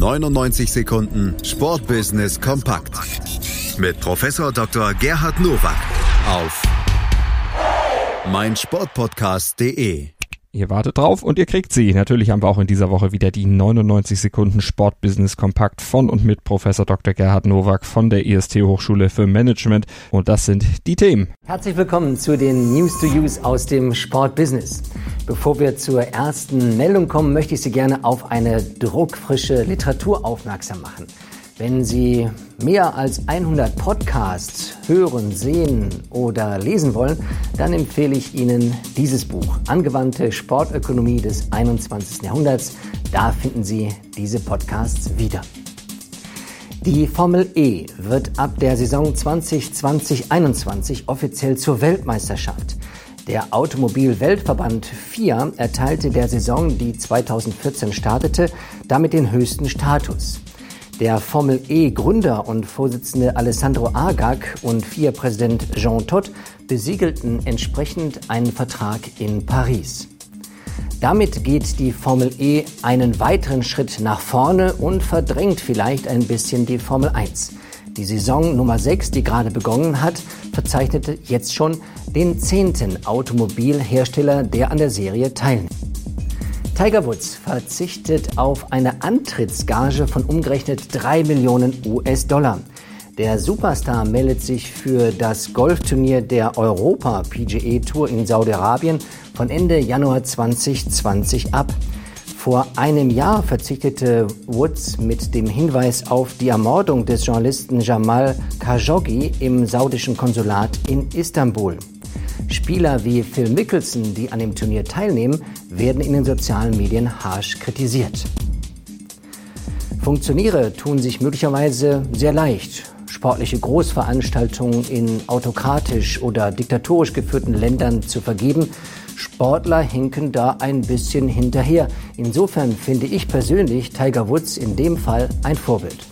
99 Sekunden Sportbusiness kompakt mit Professor Dr. Gerhard Nowak auf meinsportpodcast.de. Ihr wartet drauf und ihr kriegt sie. Natürlich haben wir auch in dieser Woche wieder die 99 Sekunden Sportbusiness Kompakt von und mit Professor Dr. Gerhard Nowak von der IST Hochschule für Management. Und das sind die Themen. Herzlich willkommen zu den News to Use aus dem Sportbusiness. Bevor wir zur ersten Meldung kommen, möchte ich Sie gerne auf eine druckfrische Literatur aufmerksam machen. Wenn Sie mehr als 100 Podcasts hören, sehen oder lesen wollen, dann empfehle ich Ihnen dieses Buch, Angewandte Sportökonomie des 21. Jahrhunderts. Da finden Sie diese Podcasts wieder. Die Formel E wird ab der Saison 2020-21 offiziell zur Weltmeisterschaft. Der Automobil-Weltverband FIA erteilte der Saison, die 2014 startete, damit den höchsten Status. Der Formel E Gründer und Vorsitzende Alessandro Agag und FIA-Präsident Jean Todt besiegelten entsprechend einen Vertrag in Paris. Damit geht die Formel E einen weiteren Schritt nach vorne und verdrängt vielleicht ein bisschen die Formel 1. Die Saison Nummer 6, die gerade begonnen hat, verzeichnete jetzt schon den zehnten Automobilhersteller, der an der Serie teilnimmt. Tiger Woods verzichtet auf eine Antrittsgage von umgerechnet 3 Millionen US-Dollar. Der Superstar meldet sich für das Golfturnier der Europa PGA Tour in Saudi-Arabien von Ende Januar 2020 ab. Vor einem Jahr verzichtete Woods mit dem Hinweis auf die Ermordung des Journalisten Jamal Khashoggi im saudischen Konsulat in Istanbul. Spieler wie Phil Mickelson, die an dem Turnier teilnehmen, werden in den sozialen Medien harsch kritisiert. Funktionäre tun sich möglicherweise sehr leicht, sportliche Großveranstaltungen in autokratisch oder diktatorisch geführten Ländern zu vergeben. Sportler hinken da ein bisschen hinterher. Insofern finde ich persönlich Tiger Woods in dem Fall ein Vorbild.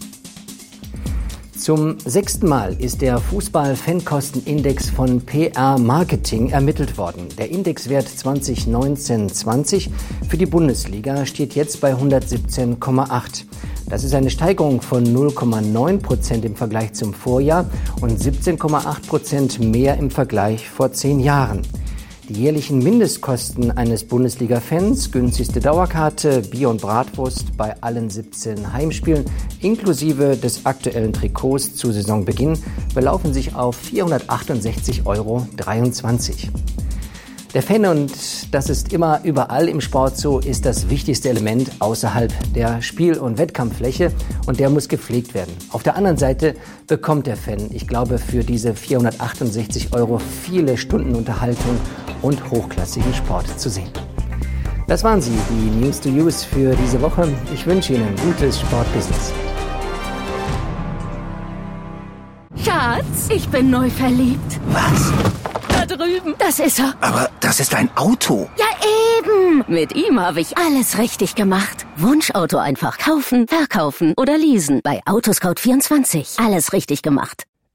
Zum sechsten Mal ist der Fußball-Fankostenindex von PR Marketing ermittelt worden. Der Indexwert 2019-20 für die Bundesliga steht jetzt bei 117,8. Das ist eine Steigerung von 0,9 Prozent im Vergleich zum Vorjahr und 17,8 Prozent mehr im Vergleich vor zehn Jahren. Die jährlichen Mindestkosten eines Bundesliga-Fans, günstigste Dauerkarte, Bier und Bratwurst bei allen 17 Heimspielen inklusive des aktuellen Trikots zu Saisonbeginn belaufen sich auf 468,23 Euro. Der Fan, und das ist immer überall im Sport so, ist das wichtigste Element außerhalb der Spiel- und Wettkampffläche und der muss gepflegt werden. Auf der anderen Seite bekommt der Fan, ich glaube, für diese 468 Euro viele Stunden Unterhaltung und hochklassigen Sport zu sehen. Das waren sie, die News to Use für diese Woche. Ich wünsche Ihnen gutes Sportbusiness. Schatz, ich bin neu verliebt. Was? Da drüben. Das ist er. Aber das ist ein Auto. Ja, eben. Mit ihm habe ich alles richtig gemacht. Wunschauto einfach kaufen, verkaufen oder leasen. Bei Autoscout24. Alles richtig gemacht.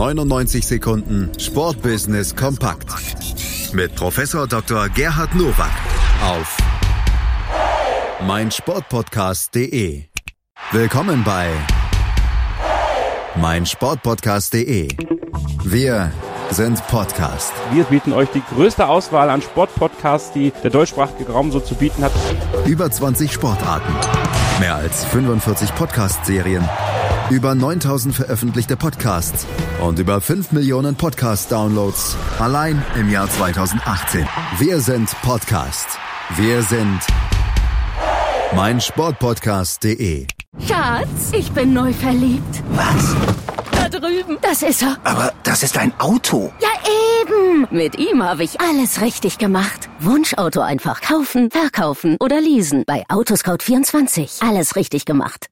99 Sekunden Sportbusiness kompakt mit Professor Dr. Gerhard Nowak auf meinsportpodcast.de. Willkommen bei meinsportpodcast.de. Wir sind Podcast. Wir bieten euch die größte Auswahl an Sportpodcasts, die der deutschsprachige Raum so zu bieten hat. Über 20 Sportarten, mehr als 45 Podcast-Serien, über 9000 veröffentlichte Podcasts und über 5 Millionen Podcast-Downloads allein im Jahr 2018. Wir sind Podcast. Wir sind meinsportpodcast.de. Schatz, ich bin neu verliebt. Was? Da drüben. Das ist er. Aber das ist ein Auto. Ja, eben. Mit ihm habe ich alles richtig gemacht. Wunschauto einfach kaufen, verkaufen oder leasen. Bei Autoscout24. Alles richtig gemacht.